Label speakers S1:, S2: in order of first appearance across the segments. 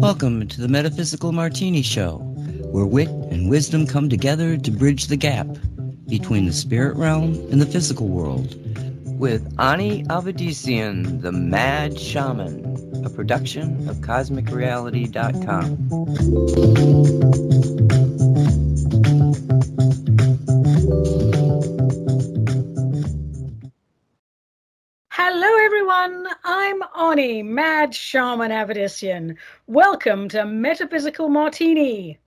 S1: Welcome to the Metaphysical Martini Show, where wit and wisdom come together to bridge the gap between the spirit realm and the physical world. With Ani Avedissian, the Mad Shaman, a production of CosmicReality.com.
S2: I'm Mad Shaman Avedissian. Welcome to Metaphysical Martini.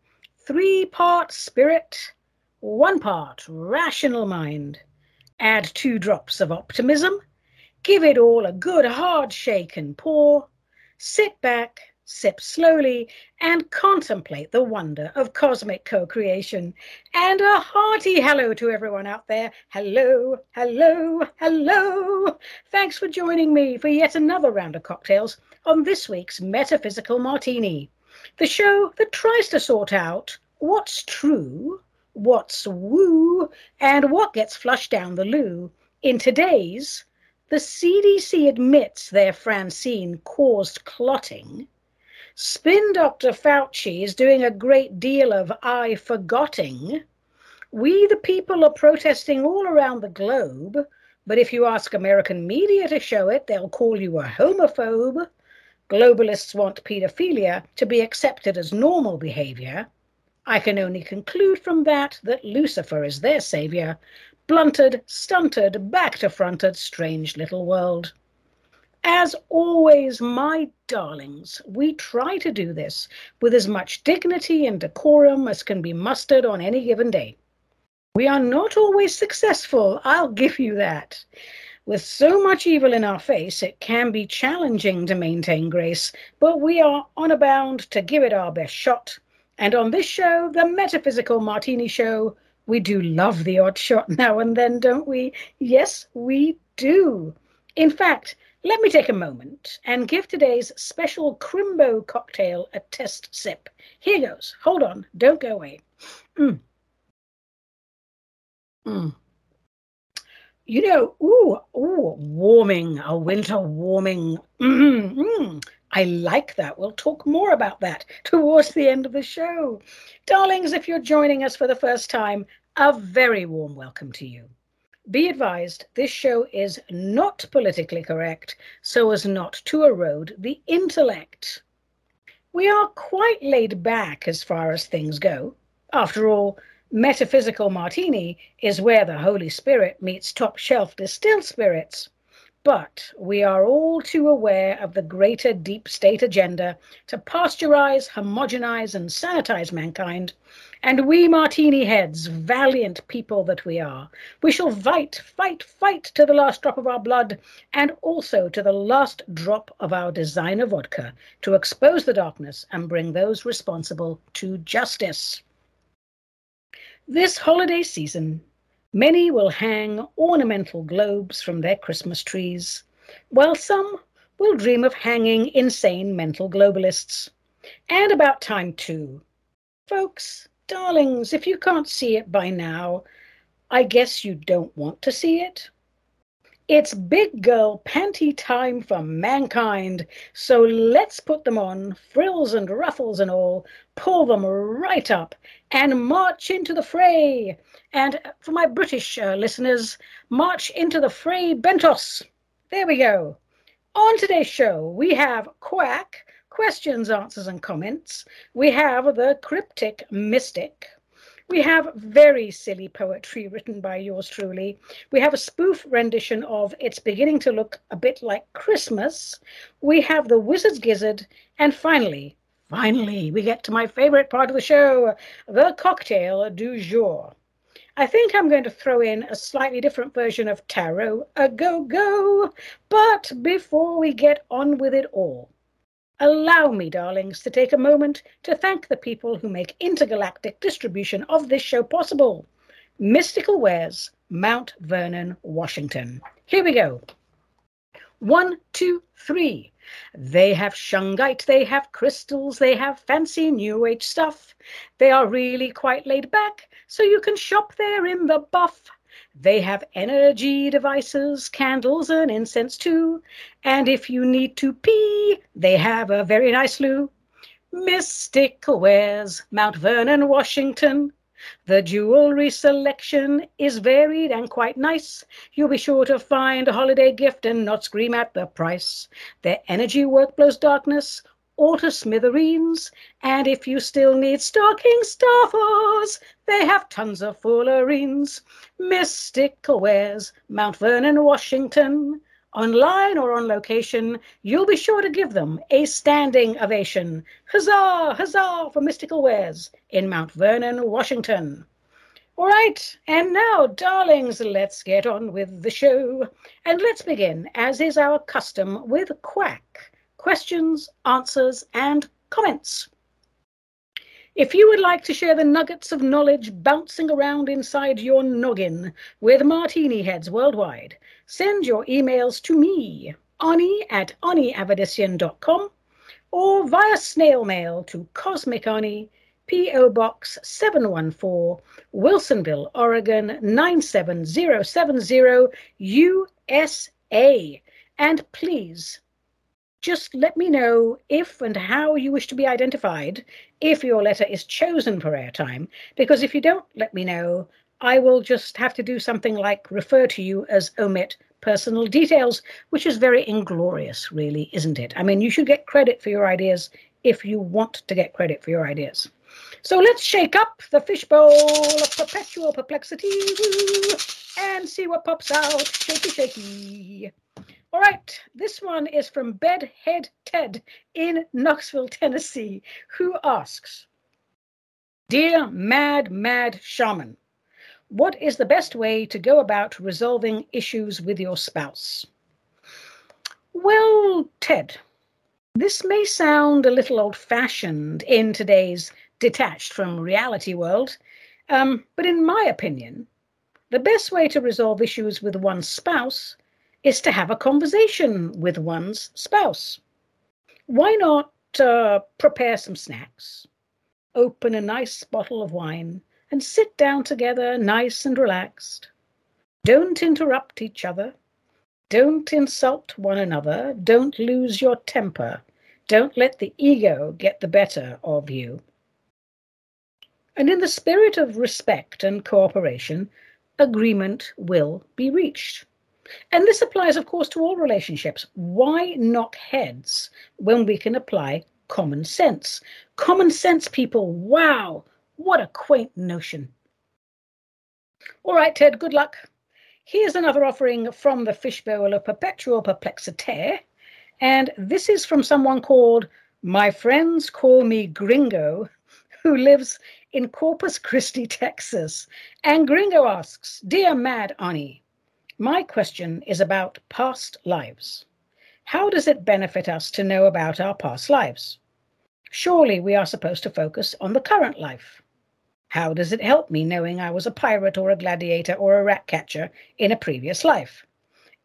S2: Three part spirit, one part rational mind. Add two drops of optimism. Give it all a good hard shake and pour. Sit back, sip slowly, and contemplate the wonder of cosmic co creation. And a hearty hello to everyone out there. Hello, hello, hello. Thanks for joining me for yet another round of cocktails on this week's Metaphysical Martini, the show that tries to sort out what's true what's woo, and what gets flushed down the loo. In today's, the CDC admits their Francine caused clotting. Spin Dr. Fauci is doing a great deal of I forgotting. We, the people, are protesting all around the globe, but if you ask American media to show it, they'll call you a homophobe. Globalists want pedophilia to be accepted as normal behavior. I can only conclude from that that Lucifer is their saviour, blunted, stunted, back to fronted, strange little world. As always, my darlings, we try to do this with as much dignity and decorum as can be mustered on any given day. We are not always successful, I'll give you that. With so much evil in our face, it can be challenging to maintain grace, but we are honour bound to give it our best shot and on this show, the Metaphysical Martini Show, we do love the odd shot now and then, don't we? Yes, we do. In fact, let me take a moment and give today's special Crimbo cocktail a test sip. Here goes. Hold on. Don't go away. Mm. Mm. You know, ooh, ooh, warming, a winter warming. Mm, mm. I like that. We'll talk more about that towards the end of the show. Darlings, if you're joining us for the first time, a very warm welcome to you. Be advised, this show is not politically correct so as not to erode the intellect. We are quite laid back as far as things go. After all, Metaphysical Martini is where the Holy Spirit meets top shelf distilled spirits. But we are all too aware of the greater deep state agenda to pasteurize, homogenize, and sanitize mankind. And we martini heads, valiant people that we are, we shall fight, fight, fight to the last drop of our blood and also to the last drop of our designer vodka to expose the darkness and bring those responsible to justice. This holiday season, Many will hang ornamental globes from their Christmas trees, while some will dream of hanging insane mental globalists. And about time, too. Folks, darlings, if you can't see it by now, I guess you don't want to see it. It's big girl panty time for mankind, so let's put them on, frills and ruffles and all, pull them right up, and march into the fray. And for my British uh, listeners, march into the fray bentos. There we go. On today's show, we have Quack, questions, answers, and comments. We have the cryptic mystic. We have very silly poetry written by yours truly. We have a spoof rendition of It's Beginning to Look a Bit Like Christmas. We have the Wizard's Gizzard. And finally, finally, we get to my favorite part of the show, the cocktail du jour. I think I'm going to throw in a slightly different version of Tarot a go go. But before we get on with it all, Allow me, darlings, to take a moment to thank the people who make intergalactic distribution of this show possible. Mystical Wares, Mount Vernon, Washington. Here we go. One, two, three. They have shungite, they have crystals, they have fancy new age stuff. They are really quite laid back, so you can shop there in the buff. They have energy devices, candles, and incense too. And if you need to pee, they have a very nice loo. Mystical Wares, Mount Vernon, Washington. The jewelry selection is varied and quite nice. You'll be sure to find a holiday gift and not scream at the price. Their energy work blows darkness all to smithereens. And if you still need stocking stuffers, they have tons of fullerenes. Mystical Wares, Mount Vernon, Washington online or on location, you'll be sure to give them a standing ovation. Huzzah, huzzah for Mystical Wares in Mount Vernon, Washington. All right, and now, darlings, let's get on with the show. And let's begin, as is our custom, with Quack questions, answers, and comments. If you would like to share the nuggets of knowledge bouncing around inside your noggin with martini heads worldwide, send your emails to me, Ani at aniavedissian.com, or via snail mail to Cosmic Ani, P.O. Box 714, Wilsonville, Oregon 97070, USA. And please just let me know if and how you wish to be identified if your letter is chosen for airtime, because if you don't let me know, I will just have to do something like refer to you as omit personal details, which is very inglorious, really, isn't it? I mean, you should get credit for your ideas if you want to get credit for your ideas. So let's shake up the fishbowl of perpetual perplexity and see what pops out. Shaky, shaky. All right, this one is from Bedhead Ted in Knoxville, Tennessee, who asks Dear Mad, Mad Shaman, what is the best way to go about resolving issues with your spouse? Well, Ted, this may sound a little old fashioned in today's detached from reality world, um, but in my opinion, the best way to resolve issues with one's spouse is to have a conversation with one's spouse. Why not uh, prepare some snacks, open a nice bottle of wine, and sit down together nice and relaxed? Don't interrupt each other. Don't insult one another. Don't lose your temper. Don't let the ego get the better of you. And in the spirit of respect and cooperation, agreement will be reached. And this applies, of course, to all relationships. Why knock heads when we can apply common sense? Common sense, people, wow, what a quaint notion. All right, Ted, good luck. Here's another offering from the fishbowl of perpetual perplexity. And this is from someone called My Friends Call Me Gringo, who lives in Corpus Christi, Texas. And Gringo asks Dear Mad Ani, my question is about past lives. How does it benefit us to know about our past lives? Surely we are supposed to focus on the current life. How does it help me knowing I was a pirate or a gladiator or a rat catcher in a previous life?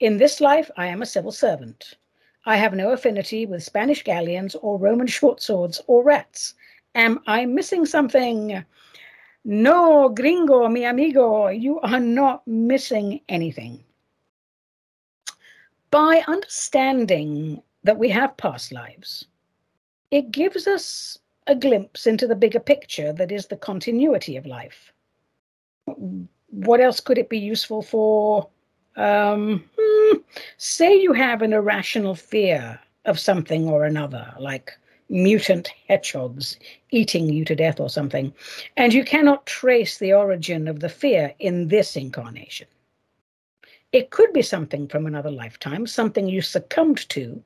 S2: In this life, I am a civil servant. I have no affinity with Spanish galleons or Roman short swords or rats. Am I missing something? No, gringo, mi amigo, you are not missing anything. By understanding that we have past lives, it gives us a glimpse into the bigger picture that is the continuity of life. What else could it be useful for? Um, hmm, say you have an irrational fear of something or another, like mutant hedgehogs eating you to death or something, and you cannot trace the origin of the fear in this incarnation. It could be something from another lifetime, something you succumbed to,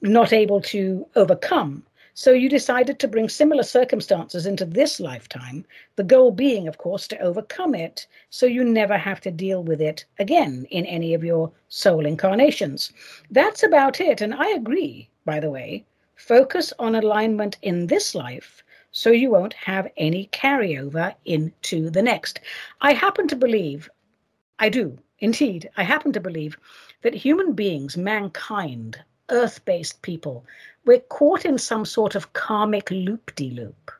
S2: not able to overcome. So you decided to bring similar circumstances into this lifetime, the goal being, of course, to overcome it so you never have to deal with it again in any of your soul incarnations. That's about it. And I agree, by the way, Focus on alignment in this life so you won't have any carryover into the next. I happen to believe, I do, indeed, I happen to believe that human beings, mankind, earth based people, we're caught in some sort of karmic loop de loop.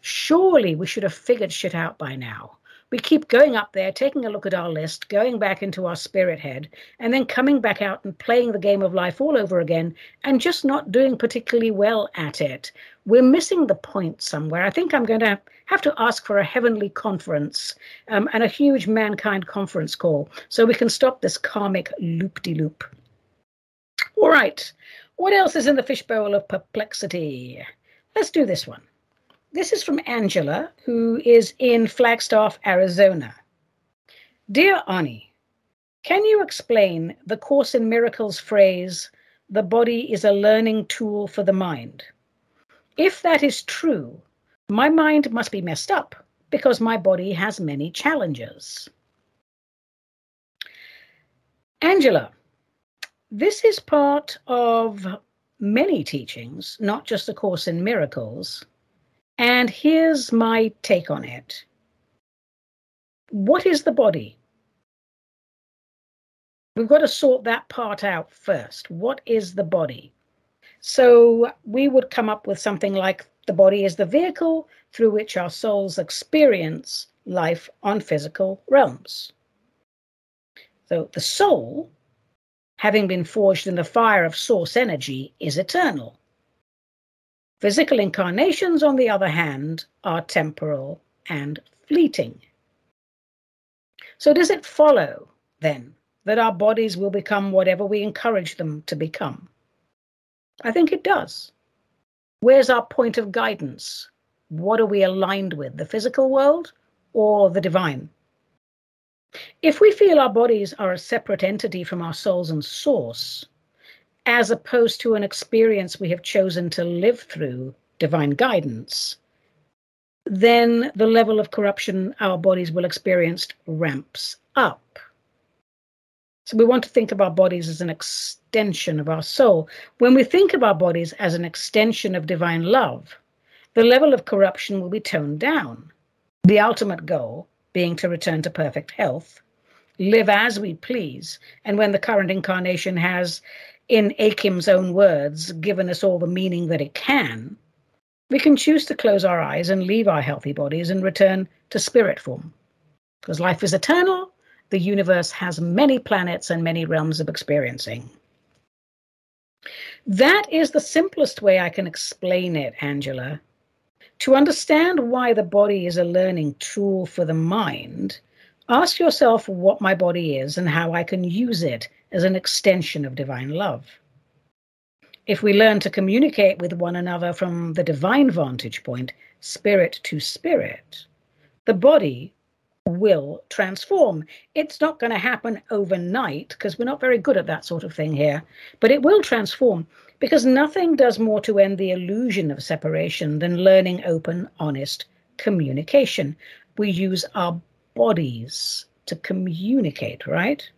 S2: Surely we should have figured shit out by now. We keep going up there, taking a look at our list, going back into our spirit head, and then coming back out and playing the game of life all over again and just not doing particularly well at it. We're missing the point somewhere. I think I'm going to have to ask for a heavenly conference um, and a huge mankind conference call so we can stop this karmic loop de loop. All right. What else is in the fishbowl of perplexity? Let's do this one. This is from Angela, who is in Flagstaff, Arizona. Dear Ani, can you explain the Course in Miracles phrase, the body is a learning tool for the mind? If that is true, my mind must be messed up because my body has many challenges. Angela, this is part of many teachings, not just the Course in Miracles, and here's my take on it. What is the body? We've got to sort that part out first. What is the body? So we would come up with something like the body is the vehicle through which our souls experience life on physical realms. So the soul, having been forged in the fire of source energy, is eternal. Physical incarnations, on the other hand, are temporal and fleeting. So, does it follow then that our bodies will become whatever we encourage them to become? I think it does. Where's our point of guidance? What are we aligned with, the physical world or the divine? If we feel our bodies are a separate entity from our souls and source, as opposed to an experience we have chosen to live through divine guidance, then the level of corruption our bodies will experience ramps up. So we want to think of our bodies as an extension of our soul. When we think of our bodies as an extension of divine love, the level of corruption will be toned down. The ultimate goal being to return to perfect health, live as we please, and when the current incarnation has in Akim's own words, given us all the meaning that it can, we can choose to close our eyes and leave our healthy bodies and return to spirit form. Because life is eternal, the universe has many planets and many realms of experiencing. That is the simplest way I can explain it, Angela. To understand why the body is a learning tool for the mind, ask yourself what my body is and how I can use it as an extension of divine love. If we learn to communicate with one another from the divine vantage point, spirit to spirit, the body will transform. It's not going to happen overnight because we're not very good at that sort of thing here, but it will transform because nothing does more to end the illusion of separation than learning open, honest communication. We use our bodies to communicate, right?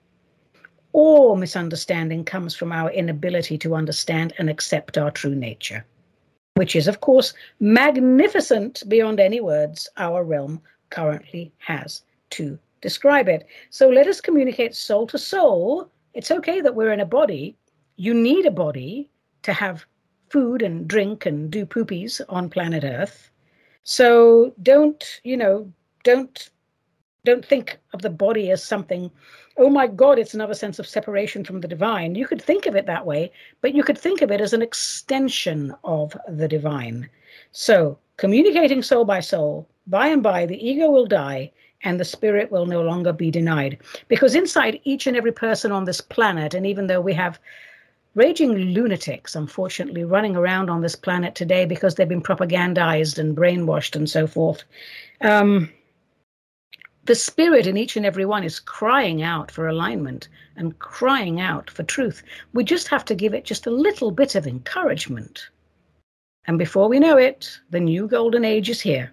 S2: All misunderstanding comes from our inability to understand and accept our true nature, which is, of course, magnificent beyond any words our realm currently has to describe it. So let us communicate soul to soul. It's okay that we're in a body. You need a body to have food and drink and do poopies on planet Earth. So don't, you know, don't don't think of the body as something oh my God, it's another sense of separation from the divine. You could think of it that way, but you could think of it as an extension of the divine. So, communicating soul by soul, by and by, the ego will die and the spirit will no longer be denied. Because inside each and every person on this planet, and even though we have raging lunatics, unfortunately, running around on this planet today because they've been propagandized and brainwashed and so forth. Um, the spirit in each and every one is crying out for alignment and crying out for truth. We just have to give it just a little bit of encouragement. And before we know it, the new golden age is here.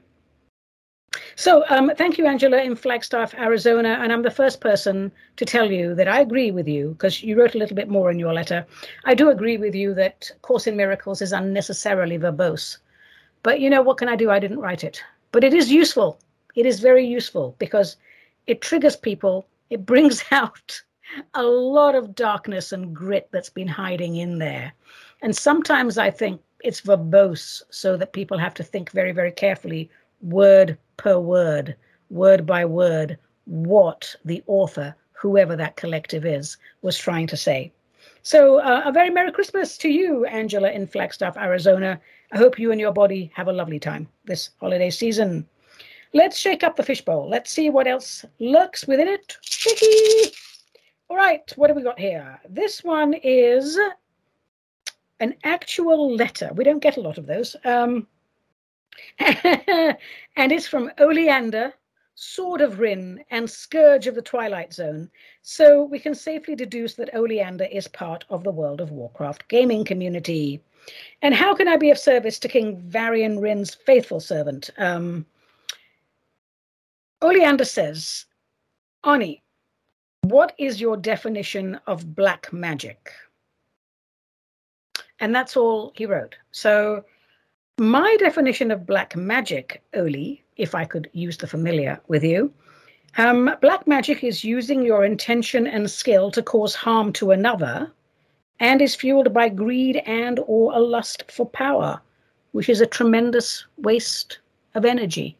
S2: So, um, thank you, Angela, in Flagstaff, Arizona. And I'm the first person to tell you that I agree with you because you wrote a little bit more in your letter. I do agree with you that Course in Miracles is unnecessarily verbose. But you know, what can I do? I didn't write it. But it is useful it is very useful because it triggers people, it brings out a lot of darkness and grit that's been hiding in there. And sometimes I think it's verbose so that people have to think very, very carefully, word per word, word by word what the author, whoever that collective is, was trying to say. So, uh, a very Merry Christmas to you, Angela, in Flagstaff, Arizona. I hope you and your body have a lovely time this holiday season. Let's shake up the fishbowl. Let's see what else lurks within it. All right, what have we got here? This one is an actual letter. We don't get a lot of those. Um, and it's from Oleander, Sword of Wrynn, and Scourge of the Twilight Zone. So we can safely deduce that Oleander is part of the World of Warcraft gaming community. And how can I be of service to King Varian Wrynn's faithful servant? Um, Oleander says, Ani, what is your definition of black magic? And that's all he wrote. So, my definition of black magic, Oli, if I could use the familiar with you, um, black magic is using your intention and skill to cause harm to another and is fueled by greed and or a lust for power, which is a tremendous waste of energy.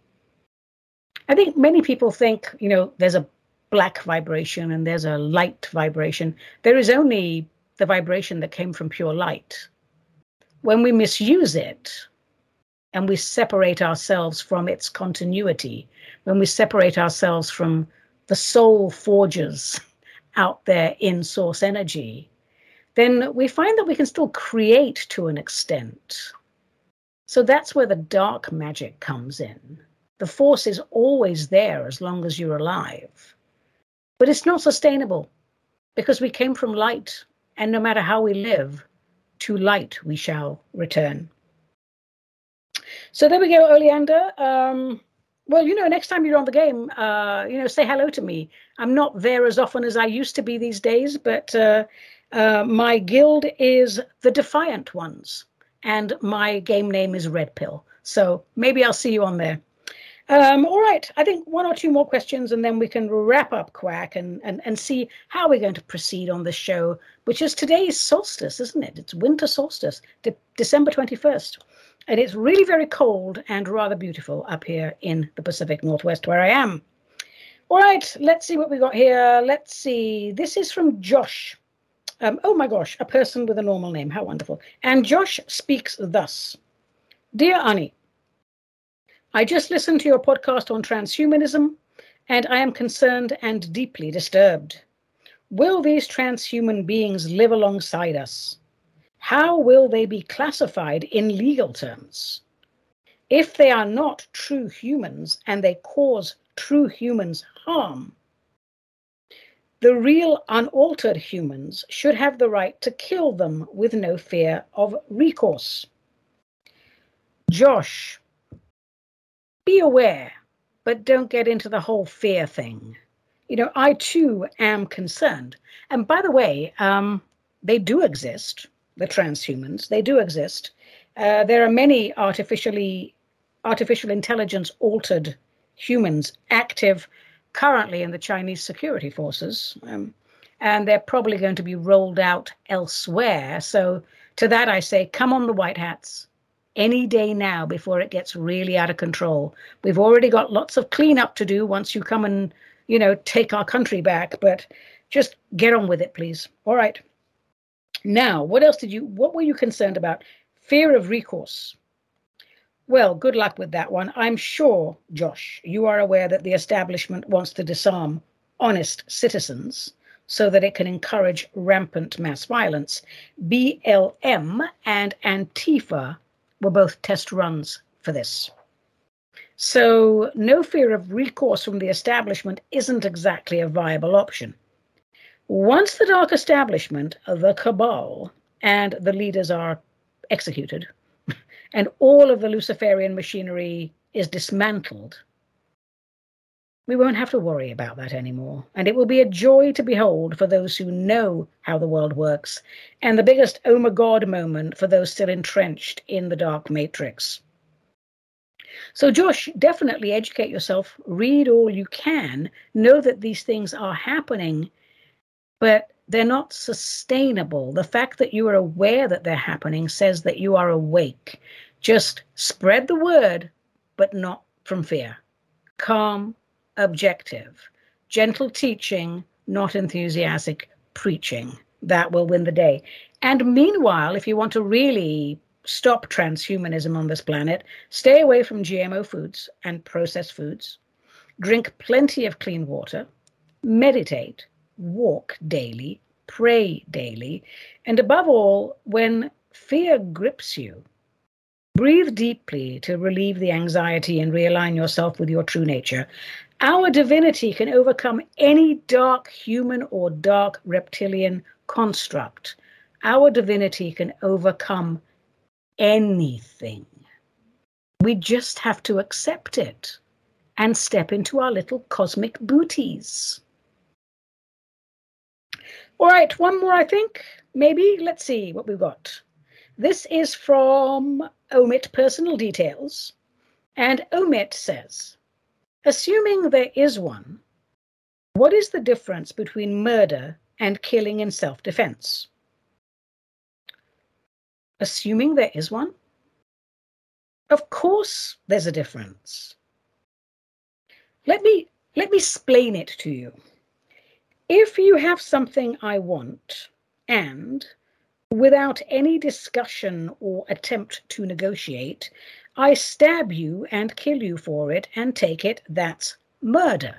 S2: I think many people think, you know, there's a black vibration and there's a light vibration. There is only the vibration that came from pure light. When we misuse it and we separate ourselves from its continuity, when we separate ourselves from the soul forges out there in source energy, then we find that we can still create to an extent. So that's where the dark magic comes in. The force is always there as long as you're alive. But it's not sustainable because we came from light, and no matter how we live, to light we shall return. So there we go, Oleander. Um, well, you know, next time you're on the game, uh, you know, say hello to me. I'm not there as often as I used to be these days, but uh, uh, my guild is the Defiant Ones, and my game name is Red Pill. So maybe I'll see you on there. Um, all right, I think one or two more questions, and then we can wrap up Quack and, and, and see how we're going to proceed on this show, which is today's solstice, isn't it? It's winter solstice, de- December 21st. And it's really very cold and rather beautiful up here in the Pacific Northwest where I am. All right, let's see what we got here. Let's see. This is from Josh. Um, oh my gosh, a person with a normal name. How wonderful. And Josh speaks thus Dear Ani, I just listened to your podcast on transhumanism, and I am concerned and deeply disturbed. Will these transhuman beings live alongside us? How will they be classified in legal terms? If they are not true humans and they cause true humans harm, the real unaltered humans should have the right to kill them with no fear of recourse. Josh, be aware, but don't get into the whole fear thing. You know, I too am concerned. And by the way, um, they do exist, the transhumans. They do exist. Uh, there are many artificially artificial intelligence altered humans active currently in the Chinese security forces. Um, and they're probably going to be rolled out elsewhere. So to that I say, come on, the white hats any day now before it gets really out of control. We've already got lots of cleanup to do once you come and, you know, take our country back, but just get on with it, please. All right. Now, what else did you, what were you concerned about? Fear of recourse. Well, good luck with that one. I'm sure, Josh, you are aware that the establishment wants to disarm honest citizens so that it can encourage rampant mass violence. BLM and Antifa were both test runs for this. So, no fear of recourse from the establishment isn't exactly a viable option. Once the dark establishment, the cabal, and the leaders are executed, and all of the Luciferian machinery is dismantled, we won't have to worry about that anymore. And it will be a joy to behold for those who know how the world works, and the biggest oh my god moment for those still entrenched in the dark matrix. So, Josh, definitely educate yourself, read all you can, know that these things are happening, but they're not sustainable. The fact that you are aware that they're happening says that you are awake. Just spread the word, but not from fear. Calm, objective. Gentle teaching, not enthusiastic preaching. That will win the day. And meanwhile, if you want to really stop transhumanism on this planet, stay away from GMO foods and processed foods, drink plenty of clean water, meditate, walk daily, pray daily, and above all, when fear grips you, breathe deeply to relieve the anxiety and realign yourself with your true nature. Our divinity can overcome any dark human or dark reptilian construct. Our divinity can overcome anything. We just have to accept it and step into our little cosmic booties. All right, one more, I think. Maybe. Let's see what we've got. This is from Omit Personal Details. And Omit says, assuming there is one, what is the difference between murder and killing in self defense? Assuming there is one? Of course, there's a difference. Let me let me explain it to you. If you have something I want and without any discussion or attempt to negotiate, I stab you and kill you for it and take it, that's murder.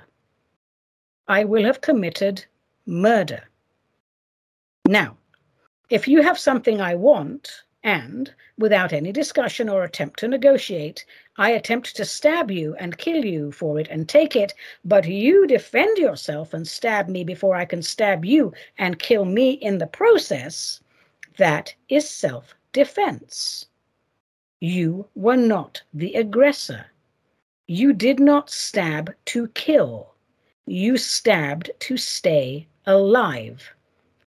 S2: I will have committed murder. Now, if you have something I want and, without any discussion or attempt to negotiate, I attempt to stab you and kill you for it and take it, but you defend yourself and stab me before I can stab you and kill me in the process, that is self defense. You were not the aggressor. You did not stab to kill. You stabbed to stay alive.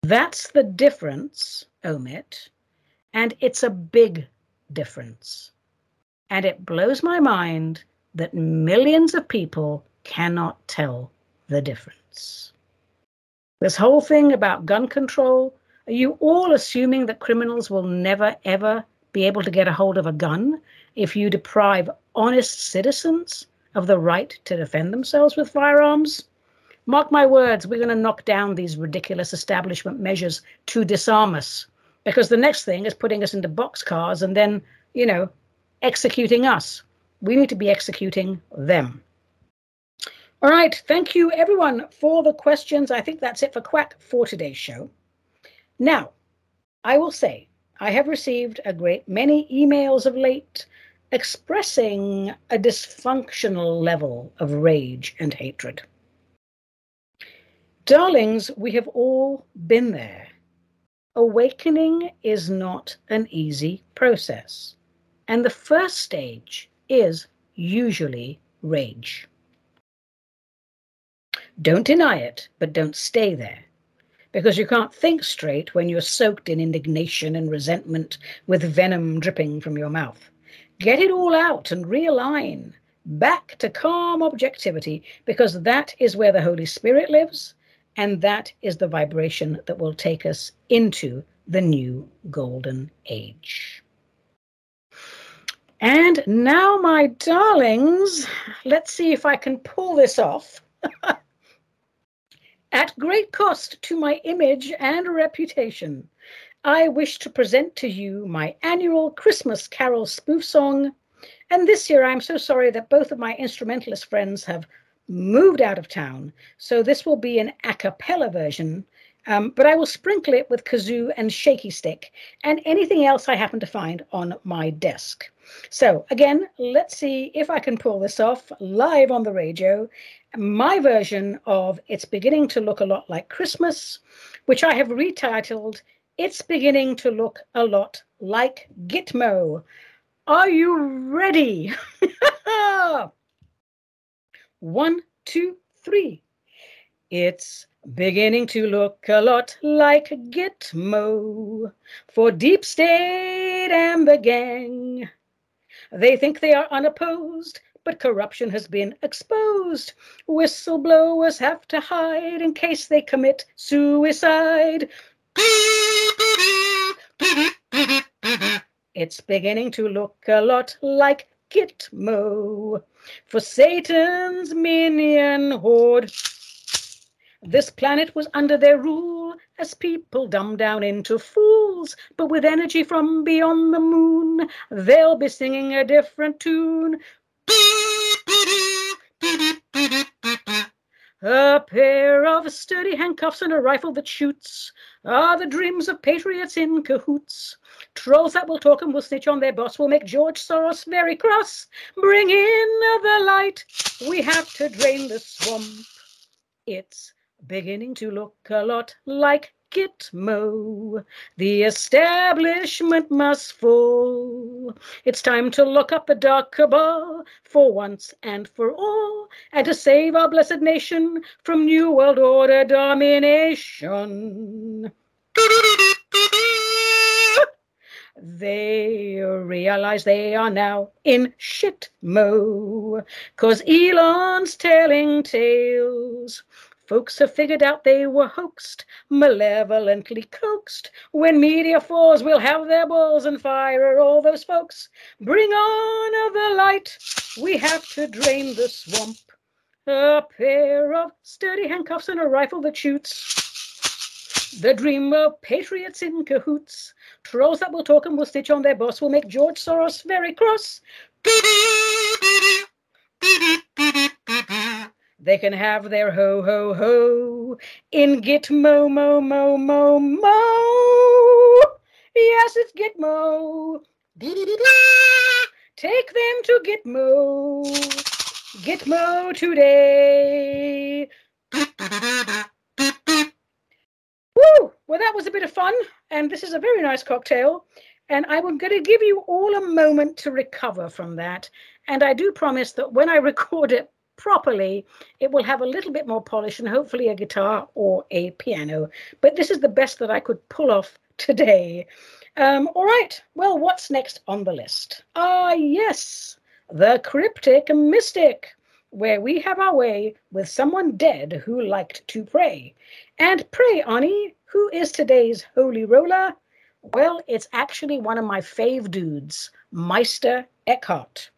S2: That's the difference, Omit and it's a big difference. And it blows my mind that millions of people cannot tell the difference. This whole thing about gun control, are you all assuming that criminals will never, ever be able to get a hold of a gun if you deprive honest citizens of the right to defend themselves with firearms? Mark my words, we're going to knock down these ridiculous establishment measures to disarm us because the next thing is putting us into boxcars and then, you know, executing us. We need to be executing them. All right. Thank you, everyone, for the questions. I think that's it for Quack for today's show. Now, I will say I have received a great many emails of late expressing a dysfunctional level of rage and hatred. Darlings, we have all been there. Awakening is not an easy process, and the first stage is usually rage. Don't deny it, but don't stay there, because you can't think straight when you're soaked in indignation and resentment with venom dripping from your mouth. Get it all out and realign back to calm objectivity, because that is where the Holy Spirit lives and that is the vibration that will take us into the new golden age. And now, my darlings, let's see if I can pull this off. At great cost to my image and reputation, I wish to present to you my annual Christmas Carol spoof song. And this year, I'm so sorry that both of my instrumentalist friends have moved out of town. So this will be an a cappella version, um, but I will sprinkle it with kazoo and shaky stick and anything else I happen to find on my desk. So again, let's see if I can pull this off live on the radio. My version of It's Beginning to Look a Lot Like Christmas, which I have retitled It's Beginning to Look a Lot Like Gitmo. Are you ready? One, two, three. It's beginning to look a lot like Gitmo for Deep State and the gang. They think they are unopposed, but corruption has been exposed. Whistleblowers have to hide in case they commit suicide. It's beginning to look a lot like Gitmo for Satan's minion horde. This planet was under their rule as people dumb down into fools, but with energy from beyond the moon, they'll be singing a different tune. A pair of sturdy handcuffs and a rifle that shoots are the dreams of patriots in cahoots. Trolls that will talk and will snitch on their boss will make George Soros very cross. Bring in the light, we have to drain the swamp. It's beginning to look a lot like Gitmo. The establishment must fall. It's time to lock up the dark cabal for once and for all, and to save our blessed nation from New World Order domination. They realize they are now in shit mo, cause Elon's telling tales. Folks have figured out they were hoaxed, malevolently coaxed. When media falls, we'll have their balls and fire all those folks. Bring on the light, we have to drain the swamp. A pair of sturdy handcuffs and a rifle that shoots. The dream of patriots in cahoots. Trolls that will talk and will stitch on their boss will make George Soros very cross. They can have their ho ho ho in Gitmo mo mo mo mo. Yes, it's Gitmo. Take them to Gitmo. Gitmo today. Woo! Well, that was a bit of fun, and this is a very nice cocktail. And I'm going to give you all a moment to recover from that. And I do promise that when I record it properly, it will have a little bit more polish and hopefully a guitar or a piano. But this is the best that I could pull off today. Um, all right, well, what's next on the list? Ah, yes, the cryptic mystic, where we have our way with someone dead who liked to pray. And pray, Ani, who is today's holy roller? Well, it's actually one of my fave dudes, Meister Eckhart.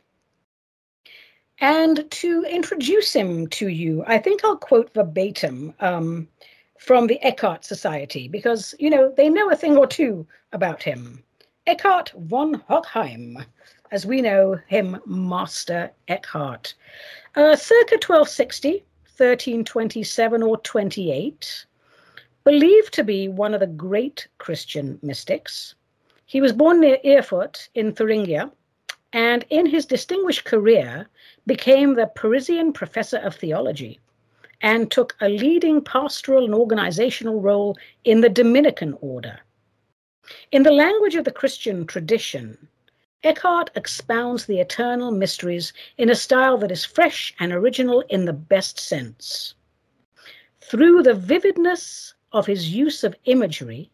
S2: And to introduce him to you, I think I'll quote verbatim um, from the Eckhart Society because, you know, they know a thing or two about him. Eckhart von Hochheim, as we know him, Master Eckhart. Uh, circa 1260, 1327 or 28, believed to be one of the great Christian mystics. He was born near Erfurt in Thuringia and in his distinguished career became the Parisian professor of theology and took a leading pastoral and organizational role in the Dominican order. In the language of the Christian tradition, Eckhart expounds the eternal mysteries in a style that is fresh and original in the best sense. Through the vividness of his use of imagery,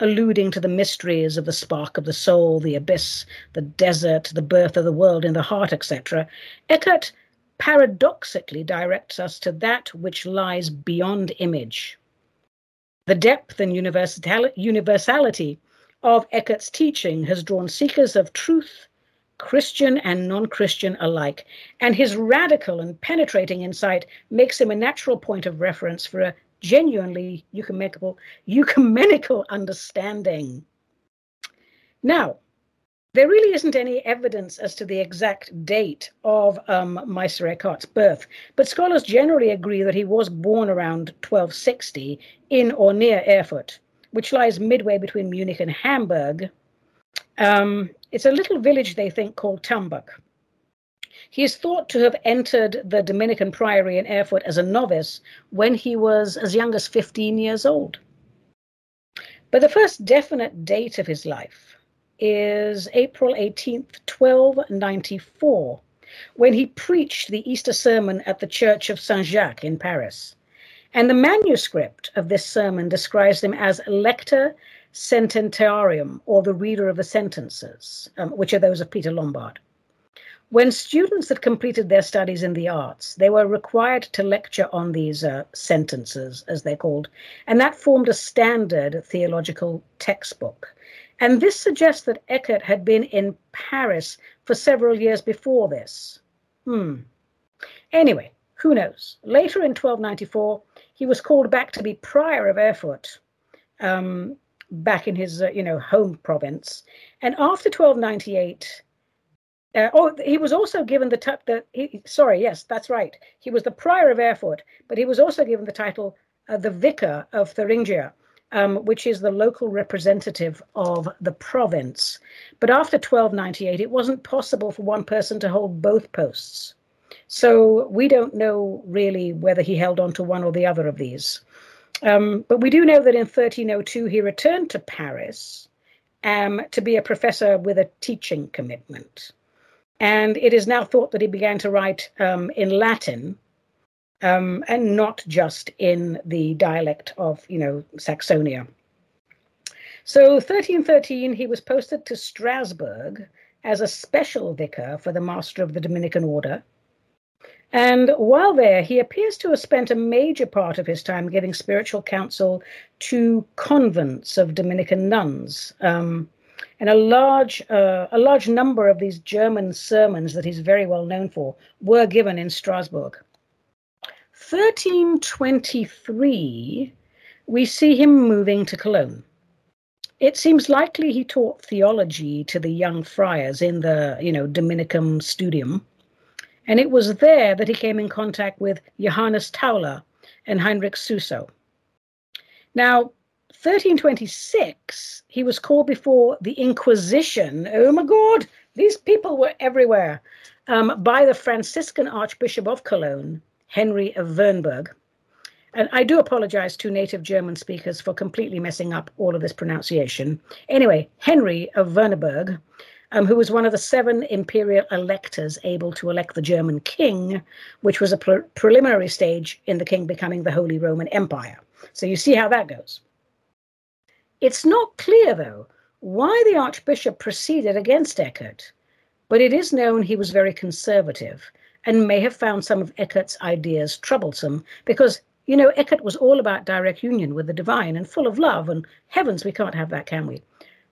S2: alluding to the mysteries of the spark of the soul, the abyss, the desert, the birth of the world in the heart, etc., Eckhart paradoxically directs us to that which lies beyond image. The depth and universality of Eckhart's teaching has drawn seekers of truth, Christian and non Christian alike, and his radical and penetrating insight makes him a natural point of reference for a genuinely ecumenical, ecumenical understanding. Now, there really isn't any evidence as to the exact date of um, Meister Eckhart's birth, but scholars generally agree that he was born around 1260 in or near Erfurt, which lies midway between Munich and Hamburg. Um, it's a little village, they think, called Tambach. He is thought to have entered the Dominican priory in Erfurt as a novice when he was as young as 15 years old. But the first definite date of his life is April 18th, 1294, when he preached the Easter sermon at the Church of Saint Jacques in Paris. And the manuscript of this sermon describes him as lector sententiarum, or the reader of the sentences, um, which are those of Peter Lombard. When students had completed their studies in the arts, they were required to lecture on these uh, sentences, as they're called, and that formed a standard theological textbook. And this suggests that Eckhart had been in Paris for several years before this. Hmm. Anyway, who knows? Later in 1294, he was called back to be prior of Erfurt, um, back in his uh, you know home province. And after 1298, uh, oh, he was also given the title. The, sorry, yes, that's right. He was the prior of Erfurt, but he was also given the title uh, the vicar of Thuringia, um, which is the local representative of the province. But after 1298, it wasn't possible for one person to hold both posts. So we don't know really whether he held on to one or the other of these. Um, but we do know that in 1302 he returned to Paris um, to be a professor with a teaching commitment. And it is now thought that he began to write um, in Latin um, and not just in the dialect of, you know, Saxonia. So 1313, he was posted to Strasbourg as a special vicar for the master of the Dominican order. And while there, he appears to have spent a major part of his time giving spiritual counsel to convents of Dominican nuns. Um, and a large, uh, a large number of these German sermons that he's very well known for were given in Strasbourg. 1323, we see him moving to Cologne. It seems likely he taught theology to the young friars in the, you know, Dominicum Studium. And it was there that he came in contact with Johannes Tauler and Heinrich Suso. Now, 1326, he was called before the Inquisition. Oh my God, these people were everywhere. Um, by the Franciscan Archbishop of Cologne, Henry of Wernberg. And I do apologize to native German speakers for completely messing up all of this pronunciation. Anyway, Henry of Wernberg um, who was one of the seven imperial electors able to elect the German king, which was a pre- preliminary stage in the king becoming the Holy Roman Empire. So you see how that goes. It's not clear, though, why the archbishop proceeded against Eckhart, but it is known he was very conservative and may have found some of Eckhart's ideas troublesome because, you know, Eckhart was all about direct union with the divine and full of love, and heavens, we can't have that, can we?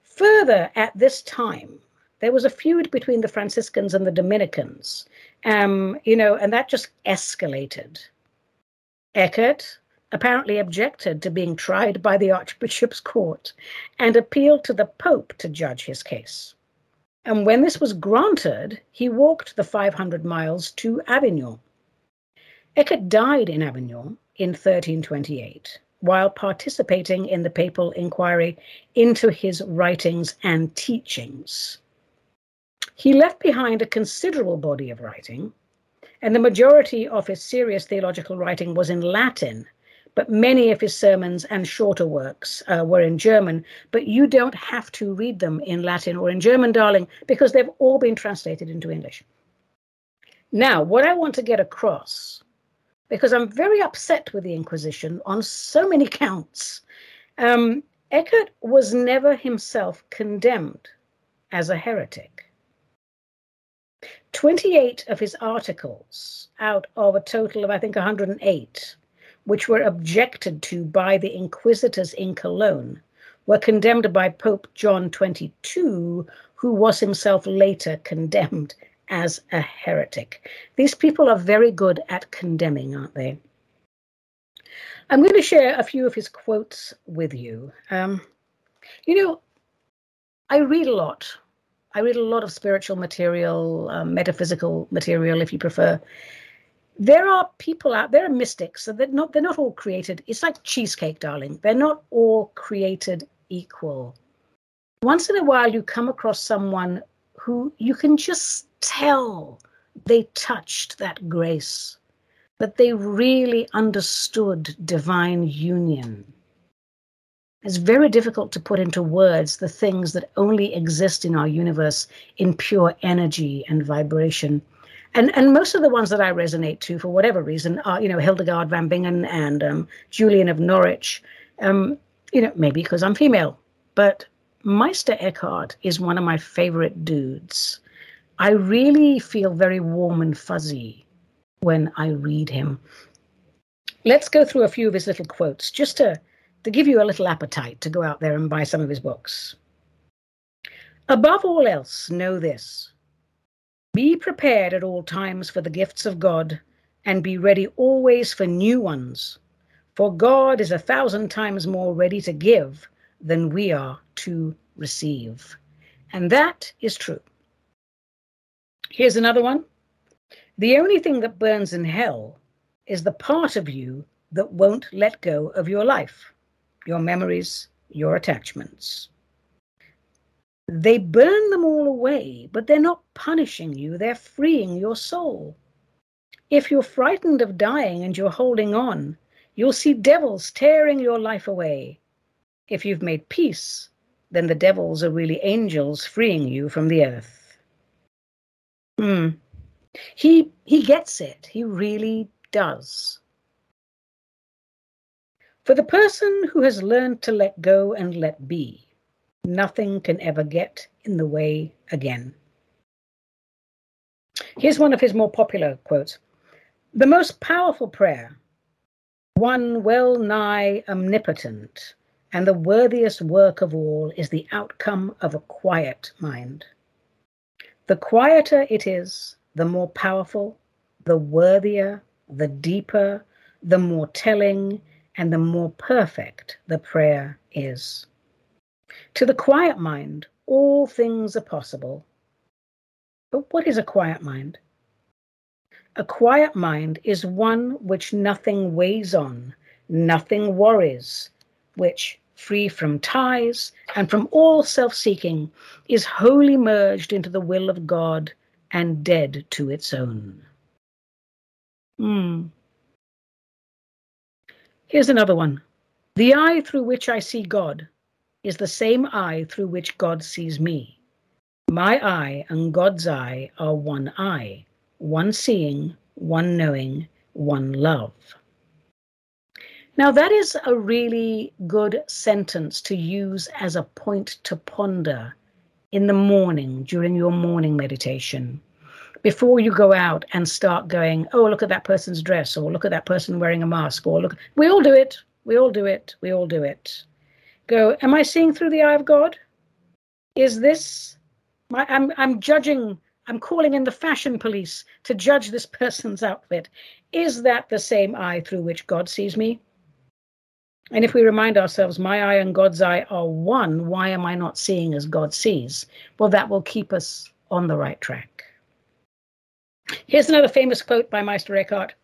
S2: Further, at this time, there was a feud between the Franciscans and the Dominicans, um, you know, and that just escalated. Eckhart apparently objected to being tried by the Archbishop's court and appealed to the Pope to judge his case. And when this was granted, he walked the 500 miles to Avignon. Eckhart died in Avignon in 1328 while participating in the papal inquiry into his writings and teachings. He left behind a considerable body of writing, and the majority of his serious theological writing was in Latin, but many of his sermons and shorter works uh, were in German. But you don't have to read them in Latin or in German, darling, because they've all been translated into English. Now, what I want to get across, because I'm very upset with the Inquisition on so many counts, um, Eckhart was never himself condemned as a heretic. 28 of his articles out of a total of, I think, 108, which were objected to by the inquisitors in Cologne, were condemned by Pope John XXII, who was himself later condemned as a heretic. These people are very good at condemning, aren't they? I'm going to share a few of his quotes with you. Um, you know, I read a lot I read a lot of spiritual material, um, metaphysical material, if you prefer. There are people out there, are mystics, so they're not they're not all created. It's like cheesecake, darling. They're not all created equal. Once in a while, you come across someone who you can just tell they touched that grace, that they really understood divine union it's very difficult to put into words the things that only exist in our universe in pure energy and vibration. And, and most of the ones that I resonate to, for whatever reason, are you know Hildegard von Bingen and um, Julian of Norwich. Um, you know, maybe because I'm female, but Meister Eckhart is one of my favorite dudes. I really feel very warm and fuzzy when I read him. Let's go through a few of his little quotes just to to give you a little appetite to go out there and buy some of his books. Above all else, know this Be prepared at all times for the gifts of God, and be ready always for new ones. For God is a thousand times more ready to give than we are to receive. And that is true. Here's another one. The only thing that burns in hell is the part of you that won't let go of your life, your memories, your attachments. They burn them all away, but they're not punishing you, they're freeing your soul. If you're frightened of dying and you're holding on, you'll see devils tearing your life away. If you've made peace, then the devils are really angels freeing you from the earth. Hmm. He he gets it. He really does. For the person who has learned to let go and let be, nothing can ever get in the way again. Here's one of his more popular quotes The most powerful prayer, one well nigh omnipotent, and the worthiest work of all is the outcome of a quiet mind. The quieter it is, the more powerful, the worthier, the deeper, the more telling, and the more perfect the prayer is. To the quiet mind, all things are possible. But what is a quiet mind? A quiet mind is one which nothing weighs on, nothing worries, which, free from ties and from all self seeking, is wholly merged into the will of God and dead to its own. Hmm. Here's another one. The eye through which I see God is the same eye through which God sees me. My eye and God's eye are one eye, one seeing, one knowing, one love. Now, that is a really good sentence to use as a point to ponder in the morning during your morning meditation. Before you go out and start going, oh, look at that person's dress, or look at that person wearing a mask, or look, we all do it. We all do it. We all do it go, Am I seeing through the eye of God? Is this my I'm I'm judging, I'm calling in the fashion police to judge this person's outfit. Is that the same eye through which God sees me? And if we remind ourselves, my eye and God's eye are one, why am I not seeing as God sees? Well, that will keep us on the right track. Here's another famous quote by Meister Eckhart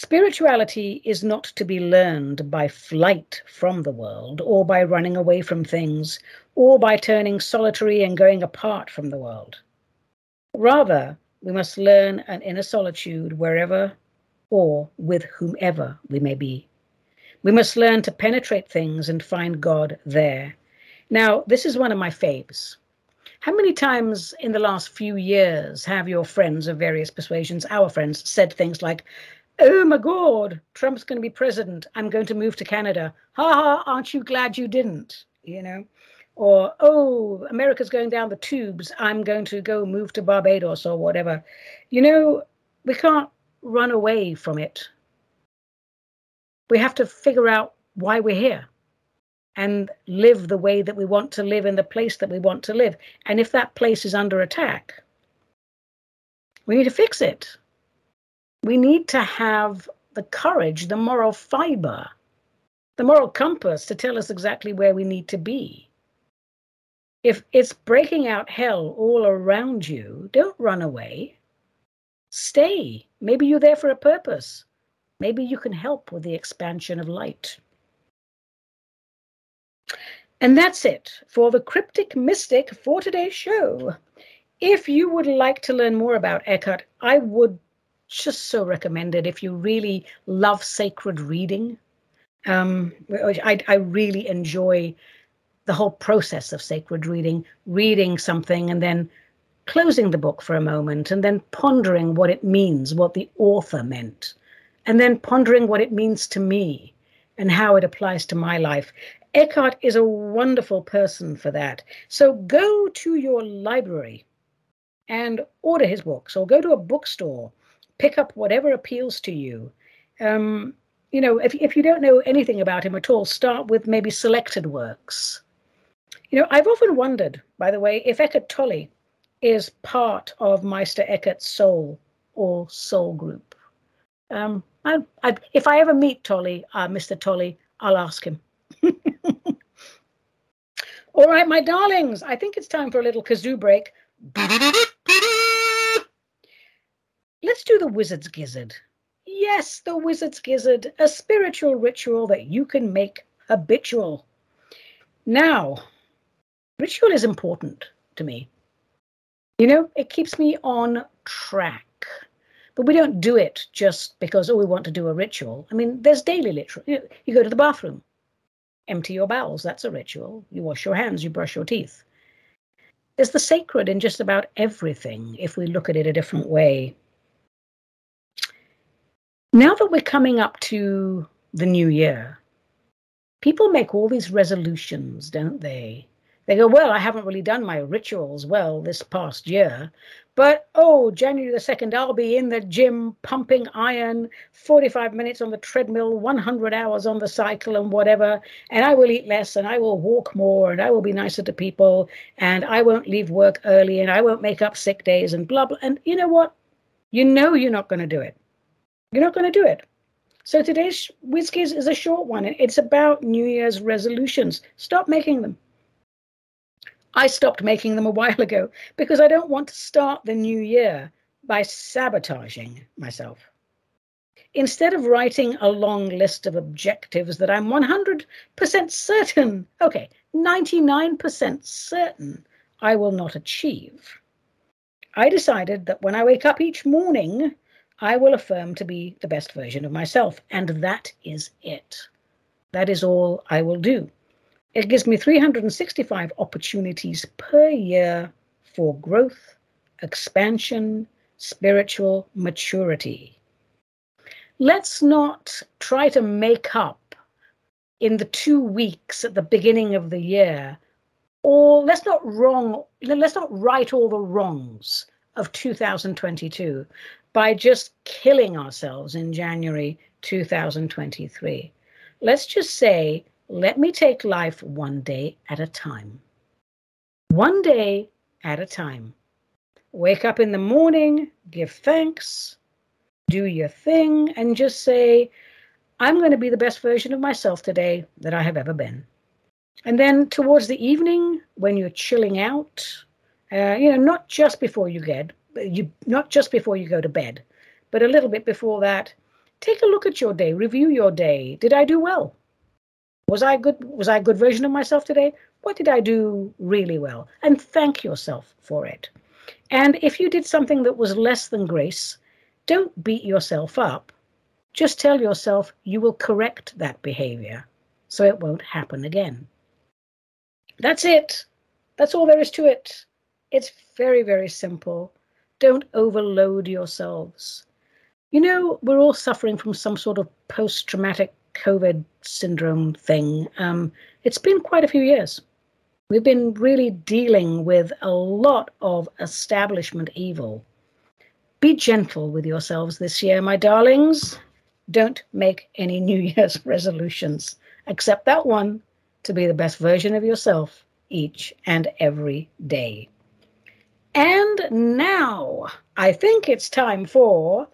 S2: Spirituality is not to be learned by flight from the world, or by running away from things, or by turning solitary and going apart from the world. Rather, we must learn an inner solitude wherever or with whomever we may be. We must learn to penetrate things and find God there. Now, this is one of my faves. How many times in the last few years have your friends of various persuasions, our friends, said things like, oh my God, Trump's going to be president. I'm going to move to Canada. Ha ha, aren't you glad you didn't? You know? Or, oh, America's going down the tubes. I'm going to go move to Barbados or whatever. You know, we can't run away from it. We have to figure out why we're here and live the way that we want to live in the place that we want to live. And if that place is under attack, we need to fix it we need to have the courage, the moral fiber, the moral compass to tell us exactly where we need to be. If it's breaking out hell all around you, don't run away. Stay. Maybe you're there for a purpose. Maybe you can help with the expansion of light. And that's it for the Cryptic Mystic for today's show. If you would like to learn more about Eckhart, I would just so recommended if you really love sacred reading. Um, I, I really enjoy the whole process of sacred reading, reading something and then closing the book for a moment and then pondering what it means, what the author meant, and then pondering what it means to me and how it applies to my life. Eckhart is a wonderful person for that. So go to your library and order his books or go to a bookstore pick up whatever appeals to you. Um, you know, if, if you don't know anything about him at all, start with maybe selected works. You know, I've often wondered, by the way, if Eckhart Tolle is part of Meister Eckhart's soul or soul group. Um, I, I, if I ever meet Tolle, uh, Mr. Tolle, I'll ask him. All right, my darlings, I think it's time for a little kazoo break. Let's do the Wizard's Gizzard. Yes, the Wizard's Gizzard, a spiritual ritual that you can make habitual. Now, ritual is important to me. You know, it keeps me on track. But we don't do it just because, oh, we want to do a ritual. I mean, there's daily ritual. You, you go to the bathroom, empty your bowels, that's a ritual. You wash your hands, you brush your teeth. There's the sacred in just about everything if we look at it a different way. Now that we're coming up to the new year, people make all these resolutions, don't they? They go, Well, I haven't really done my rituals well this past year, but oh, January the 2nd, I'll be in the gym pumping iron, 45 minutes on the treadmill, 100 hours on the cycle, and whatever. And I will eat less and I will walk more and I will be nicer to people and I won't leave work early and I won't make up sick days and blah, blah. And you know what? You know you're not going to do it. You're not going to do it. So today's Whiskies is a short one. It's about New Year's resolutions. Stop making them. I stopped making them a while ago because I don't want to start the new year by sabotaging myself. Instead of writing a long list of objectives that I'm 100% certain, okay, 99% certain I will not achieve, I decided that when I wake up each morning, I will affirm to be the best version of myself. And that is it. That is all I will do. It gives me 365 opportunities per year for growth, expansion, spiritual maturity. Let's not try to make up in the two weeks at the beginning of the year, or let's not wrong, let's not right all the wrongs of 2022 by just killing ourselves in January 2023. Let's just say, let me take life one day at a time. One day at a time. Wake up in the morning, give thanks, do your thing, and just say, I'm going to be the best version of myself today that I have ever been. And then towards the evening, when you're chilling out, uh, you know, not just before you get you not just before you go to bed, but a little bit before that. Take a look at your day, review your day. Did I do well? Was I good? Was I a good version of myself today? What did I do really well? And thank yourself for it. And if you did something that was less than grace, don't beat yourself up. Just tell yourself you will correct that behavior so it won't happen again. That's it. That's all there is to it. It's very, very simple. Don't overload yourselves. You know, we're all suffering from some sort of post traumatic COVID syndrome thing. Um, it's been quite a few years. We've been really dealing with a lot of establishment evil. Be gentle with yourselves this year, my darlings. Don't make any New Year's resolutions, except that one to be the best version of yourself each and every day. And now I think it's time for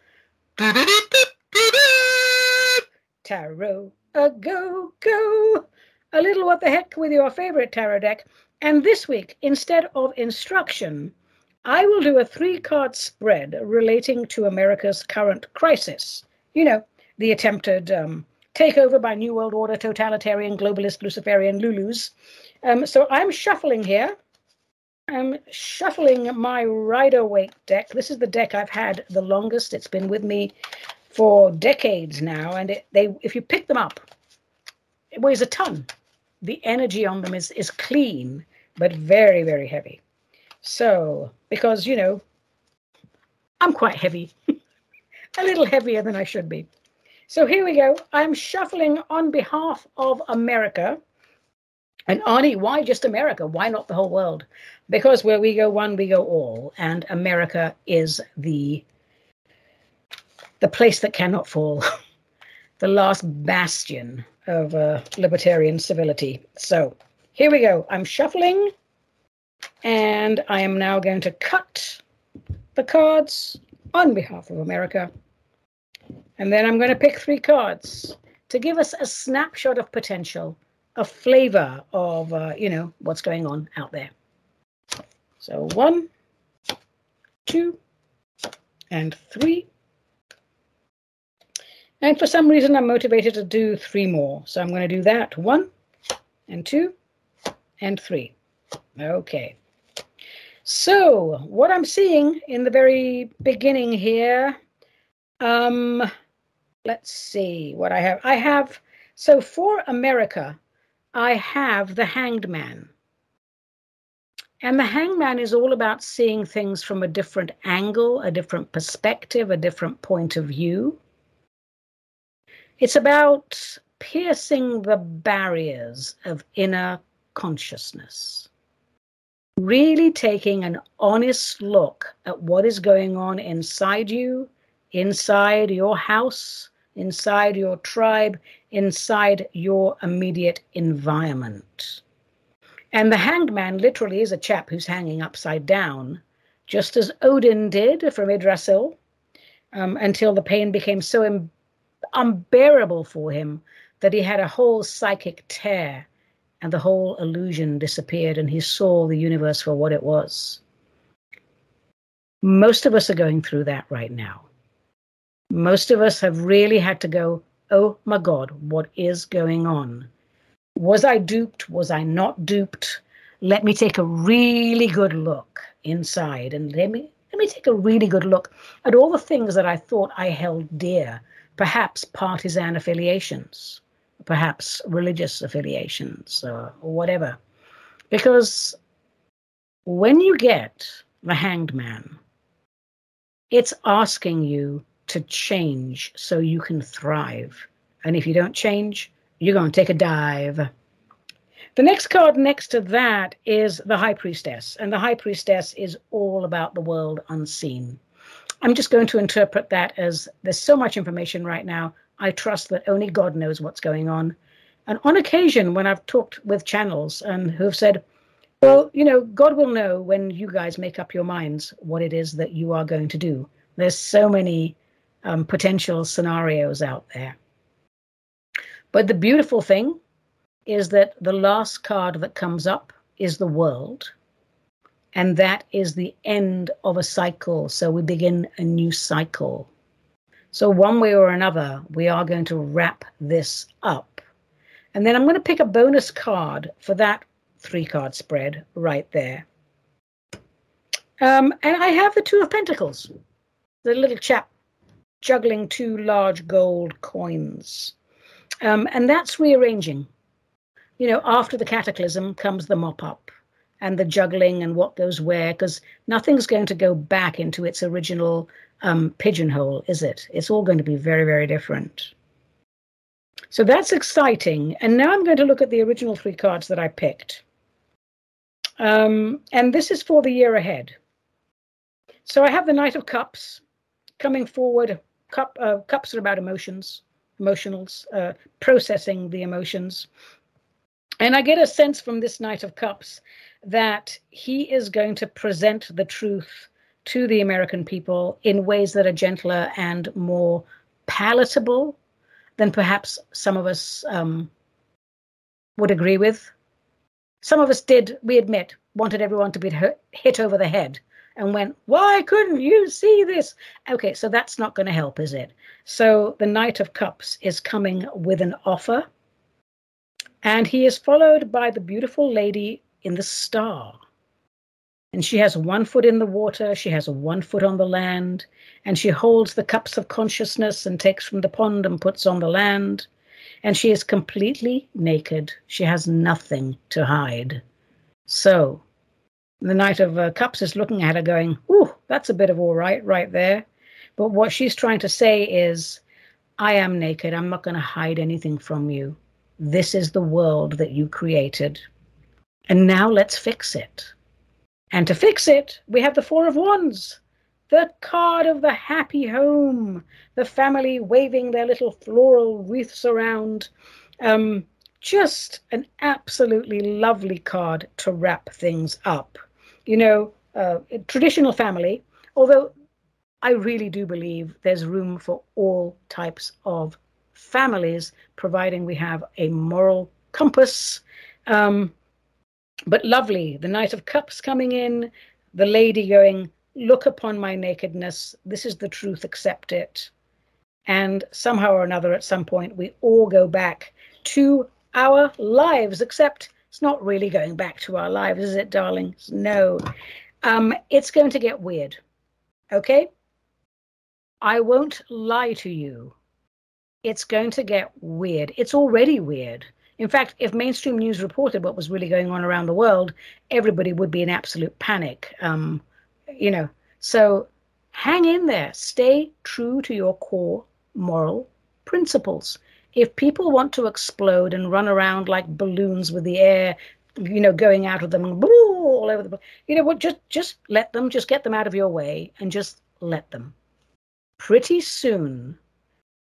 S2: Tarot a go go. A little what the heck with your favorite tarot deck. And this week, instead of instruction, I will do a three card spread relating to America's current crisis. You know, the attempted um, takeover by New World Order, totalitarian, globalist, Luciferian Lulus. Um, so I'm shuffling here I'm shuffling my Rider Waite deck. This is the deck I've had the longest. It's been with me for decades now, and it, they if you pick them up, it weighs a ton. The energy on them is is clean, but very very heavy. So because you know, I'm quite heavy, a little heavier than I should be. So here we go. I'm shuffling on behalf of America and Ani, why just America? Why not the whole world? Because where we go one, we go all, and America is the the place that cannot fall, the last bastion of uh, libertarian civility. So here we go. I'm shuffling And I am now going to cut the cards on behalf of America. And then I'm going to pick three cards to give us a snapshot of potential, a flavor of, uh, you know, what's going on out there. So one, two, and three. And for some reason, I'm motivated to do three more. So I'm going to do that. One and two and three. Okay. So what I'm seeing in the very beginning here, um, let's see what I have. I have, so for America, I have the hanged man. And the hangman is all about seeing things from a different angle, a different perspective, a different point of view. It's about piercing the barriers of inner consciousness. Really taking an honest look at what is going on inside you, inside your house, inside your tribe, inside your immediate environment. And the hanged man literally is a chap who's hanging upside down, just as Odin did from Yggdrasil, um, until the pain became so Im- unbearable for him that he had a whole psychic tear and the whole illusion disappeared and he saw the universe for what it was. Most of us are going through that right now. Most of us have really had to go, oh my God, what is going on? Was I duped? Was I not duped? Let me take a really good look inside and let me let me take a really good look at all the things that I thought I held dear, perhaps partisan affiliations, perhaps religious affiliations, or, or whatever. Because when you get the hanged man, it's asking you to change so you can thrive. And if you don't change, you're going to take a dive. The next card next to that is the High Priestess, and the High Priestess is all about the world unseen. I'm just going to interpret that as there's so much information right now. I trust that only God knows what's going on. And on occasion, when I've talked with channels and who have said, well, you know, God will know when you guys make up your minds what it is that you are going to do. There's so many um, potential scenarios out there. But the beautiful thing is that the last card that comes up is the world. And that is the end of a cycle. So we begin a new cycle. So, one way or another, we are going to wrap this up. And then I'm going to pick a bonus card for that three card spread right there. Um, and I have the Two of Pentacles, the little chap juggling two large gold coins. Um, and that's rearranging. You know, after the cataclysm comes the mop up and the juggling and what goes where, because nothing's going to go back into its original um, pigeonhole, is it? It's all going to be very, very different. So that's exciting. And now I'm going to look at the original three cards that I picked. Um, and this is for the year ahead. So I have the Knight of Cups coming forward. Cup, uh, cups are about emotions emotionals, uh, processing the emotions. And I get a sense from this Knight of Cups that he is going to present the truth to the American people in ways that are gentler and more palatable than perhaps some of us um, would agree with. Some of us did, we admit, wanted everyone to be hit over the head and went, Why couldn't you see this? Okay, so that's not going to help, is it? So the Knight of Cups is coming with an offer, and he is followed by the beautiful lady in the star. And she has one foot in the water, she has one foot on the land, and she holds the cups of consciousness and takes from the pond and puts on the land. And she is completely naked. She has nothing to hide. So the Knight of uh, Cups is looking at her going, Ooh, that's a bit of all right, right there. But what she's trying to say is, I am naked. I'm not going to hide anything from you. This is the world that you created. And now let's fix it. And to fix it, we have the Four of Wands, the card of the happy home, the family waving their little floral wreaths around. Um, just an absolutely lovely card to wrap things up. You know, uh, traditional family, although I really do believe there's room for all types of families, providing we have a moral compass. Um, but lovely, the Knight of Cups coming in, the lady going, Look upon my nakedness. This is the truth, accept it. And somehow or another, at some point, we all go back to our lives, except it's not really going back to our lives, is it, darlings? No. Um, it's going to get weird. Okay? I won't lie to you. It's going to get weird. It's already weird. In fact, if mainstream news reported what was really going on around the world, everybody would be in absolute panic. Um, you know, so hang in there. Stay true to your core moral principles. If people want to explode and run around like balloons with the air, you know, going out of them and all over the place, you know what? Just just let them. Just get them out of your way and just let them. Pretty soon,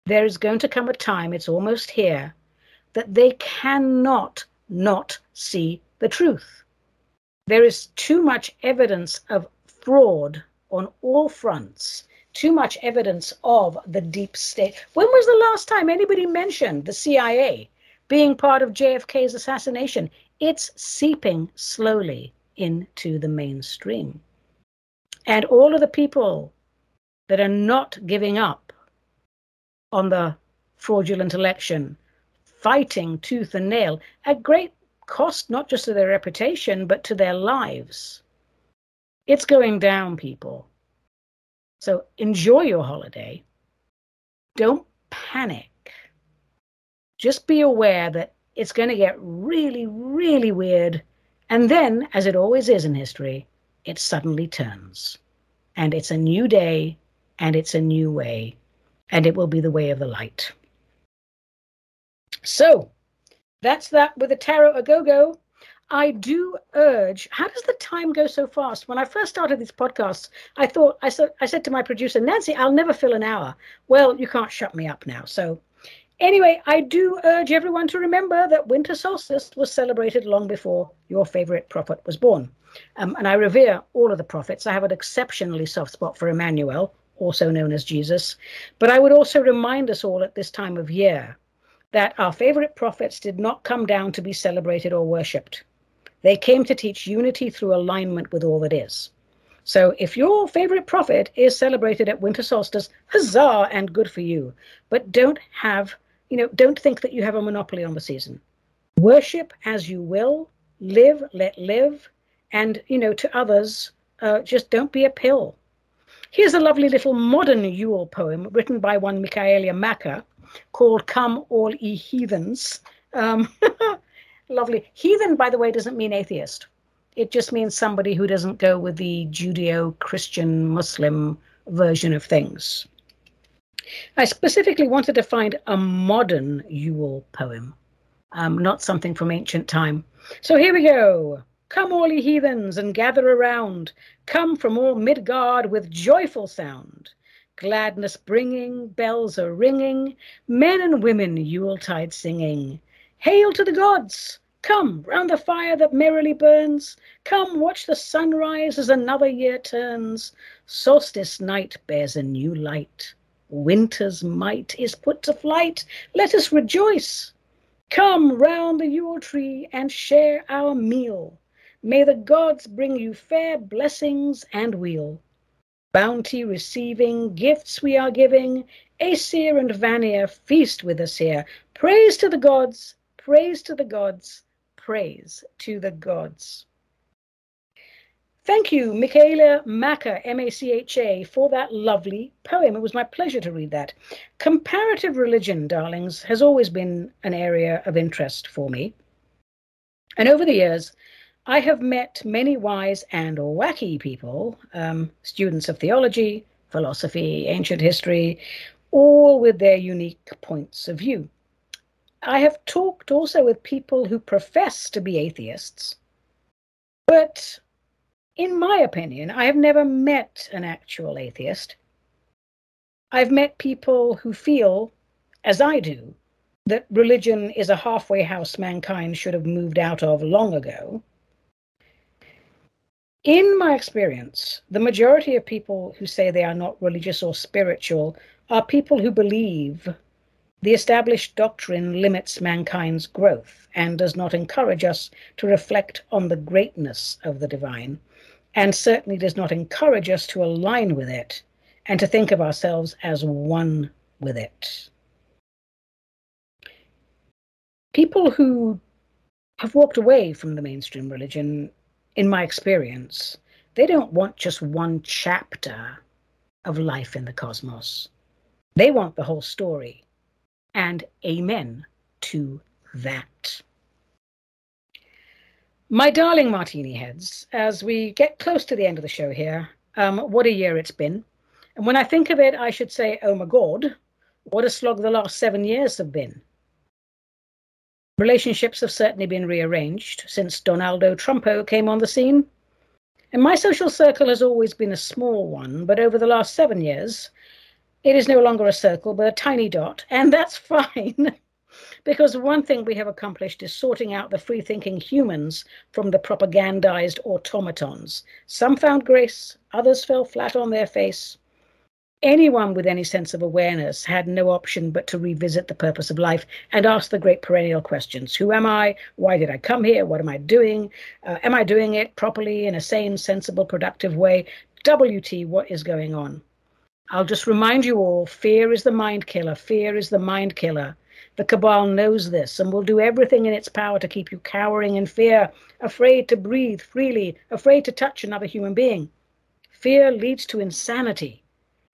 S2: there is going to come a time. It's almost here that they cannot not see the truth. There is too much evidence of fraud on all fronts, too much evidence of the deep state. When was the last time anybody mentioned the CIA being part of JFK's assassination? It's seeping slowly into the mainstream. And all of the people that are not giving up on the fraudulent election fighting tooth and nail at great cost, not just to their reputation, but to their lives. It's going down, people. So enjoy your holiday. Don't panic. Just be aware that it's going to get really, really weird. And then, as it always is in history, it suddenly turns. And it's a new day, and it's a new way, and it will be the way of the light. So that's that with the tarot a go go. I do urge. How does the time go so fast? When I first started these podcasts, I thought I said I said to my producer Nancy, "I'll never fill an hour." Well, you can't shut me up now. So, anyway, I do urge everyone to remember that winter solstice was celebrated long before your favorite prophet was born, um, and I revere all of the prophets. I have an exceptionally soft spot for Emmanuel, also known as Jesus, but I would also remind us all at this time of year that our favorite prophets did not come down to be celebrated or worshipped. They came to teach unity through alignment with all that is. So if your favorite prophet is celebrated at winter solstice, huzzah and good for you. But don't have, you know, don't think that you have a monopoly on the season. Worship as you will, live, let live, and, you know, to others, uh, just don't be a pill. Here's a lovely little modern Yule poem written by one Michaelia Macker called Come All Ye Heathens. Um, lovely. Heathen, by the way, doesn't mean atheist. It just means somebody who doesn't go with the Judeo Christian Muslim version of things. I specifically wanted to find a modern Yule poem, um, not something from ancient time. So here we go. Come, all ye heathens, and gather around. Come from all Midgard with joyful sound gladness bringing, bells are ringing, men and women Yuletide singing. Hail to the gods! Come round the fire that merrily burns. Come watch the sunrise as another year turns. Solstice night bears a new light. Winter's might is put to flight. Let us rejoice. Come round the Yule tree and share our meal. May the gods bring you fair blessings and weal bounty receiving, gifts we are giving. Aesir and Vanir feast with us here. Praise to the gods, praise to the gods, praise to the gods. Thank you, Michaela Macher, M A C H A, for that lovely poem. It was my pleasure to read that. Comparative religion, darlings, has always been an area of interest for me. And over the years, I have met many wise and wacky people, um, students of theology, philosophy, ancient history, all with their unique points of view. I have talked also with people who profess to be atheists, but in my opinion, I have never met an actual atheist. I've met people who feel, as I do, that religion is a halfway house mankind should have moved out of long ago In my experience, the majority of people who say they are not religious or spiritual are people who believe the established doctrine limits mankind's growth and does not encourage us to reflect on the greatness of the divine, and certainly does not encourage us to align with it and to think of ourselves as one with it. People who have walked away from the mainstream religion, in my experience, they don't want just one chapter of life in the cosmos. They want the whole story and amen to that. My darling martini heads, as we get close to the end of the show here, um, what a year it's been. And when I think of it, I should say, oh my God, what a slog the last seven years have been. Relationships have certainly been rearranged since Donaldo Trumpo came on the scene. And my social circle has always been a small one, but over the last seven years, it is no longer a circle, but a tiny dot, and that's fine. because one thing we have accomplished is sorting out the free thinking humans from the propagandized automatons. Some found grace, others fell flat on their face. Anyone with any sense of awareness had no option but to revisit the purpose of life and ask the great perennial questions Who am I? Why did I come here? What am I doing? Uh, am I doing it properly in a sane, sensible, productive way? WT, what is going on? I'll just remind you all fear is the mind killer. Fear is the mind killer. The cabal knows this and will do everything in its power to keep you cowering in fear, afraid to breathe freely, afraid to touch another human being. Fear leads to insanity.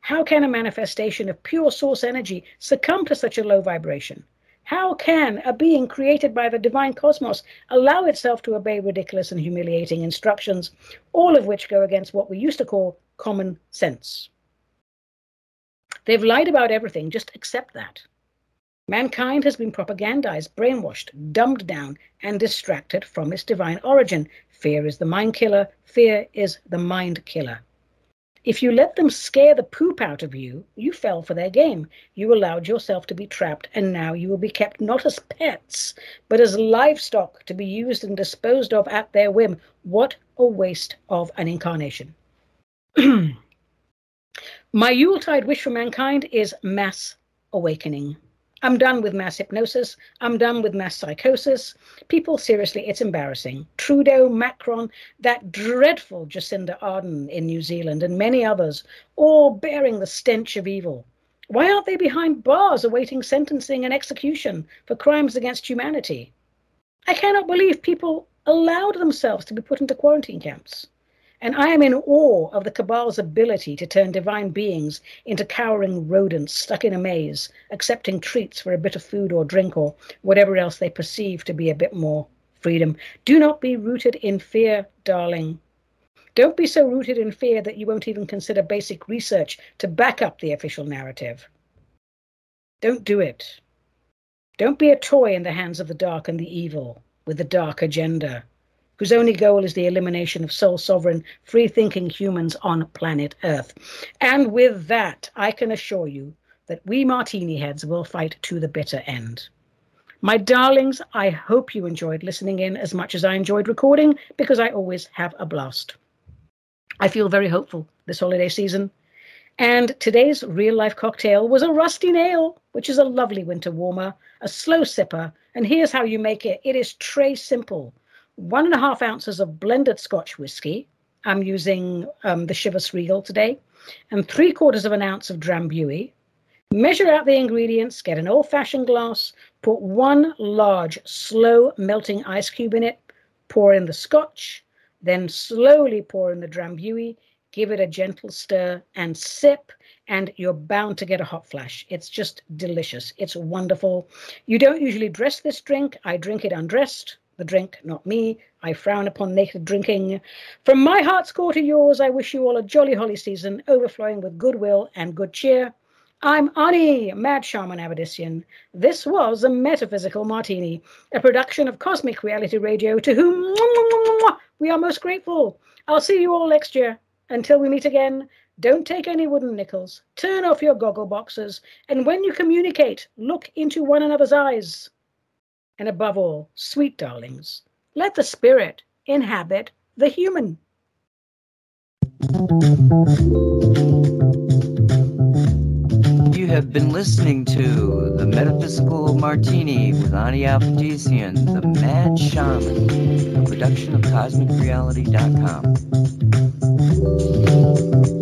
S2: How can a manifestation of pure source energy succumb to such a low vibration? How can a being created by the divine cosmos allow itself to obey ridiculous and humiliating instructions, all of which go against what we used to call common sense? They've lied about everything, just accept that. Mankind has been propagandized, brainwashed, dumbed down, and distracted from its divine origin. Fear is the mind killer, fear is the mind killer. If you let them scare the poop out of you, you fell for their game. You allowed yourself to be trapped, and now you will be kept not as pets, but as livestock to be used and disposed of at their whim. What a waste of an incarnation. My Yuletide wish for mankind is mass awakening. I'm done with mass hypnosis. I'm done with mass psychosis. People, seriously, it's embarrassing. Trudeau, Macron, that dreadful Jacinda Ardern in New Zealand, and many others, all bearing the stench of evil. Why aren't they behind bars awaiting sentencing and execution for crimes against humanity? I cannot believe people allowed themselves to be put into quarantine camps. And I am in awe of the Cabal's ability to turn divine beings into cowering rodents stuck in a maze, accepting treats for a bit of food or drink or whatever else they perceive to be a bit more freedom. Do not be rooted in fear, darling. Don't be so rooted in fear that you won't even consider basic research to back up the official narrative. Don't do it. Don't be a toy in the hands of the dark and the evil with the dark agenda whose only goal is the elimination of sole sovereign, free thinking humans on planet Earth. And with that, I can assure you that we martini heads will fight to the bitter end. My darlings, I hope you enjoyed listening in as much as I enjoyed recording because I always have a blast. I feel very hopeful this holiday season. And today's real life cocktail was a rusty nail, which is a lovely winter warmer, a slow sipper. And here's how you make it it is tray simple one and a half ounces of blended Scotch whiskey. I'm using um, the Chivas Regal today, and three quarters of an ounce of Drambuie. Measure out the ingredients, get an old fashioned glass, put one large, slow melting ice cube in it, pour in the Scotch, then slowly pour in the Drambuie, give it a gentle stir, and sip and you're bound to get a hot flash. It's just delicious. It's wonderful. You don't usually dress this drink. I drink it undressed the drink, not me. I frown upon naked drinking. From my heart's core to yours, I wish you all a jolly holly season, overflowing with goodwill and good cheer. I'm Ani, Mad Shaman Avedissian. This was a Metaphysical Martini, a production of Cosmic Reality Radio, to whom we are most grateful. I'll see you all next year. Until we meet again, don't take any wooden nickels. Turn off your goggle boxes. And when you communicate, look into one another's eyes. And above all, sweet darlings, let the spirit inhabit the human.
S1: You have been listening to The Metaphysical Martini with Ani Avedissian, the Mad Shaman, a production of CosmicReality.com.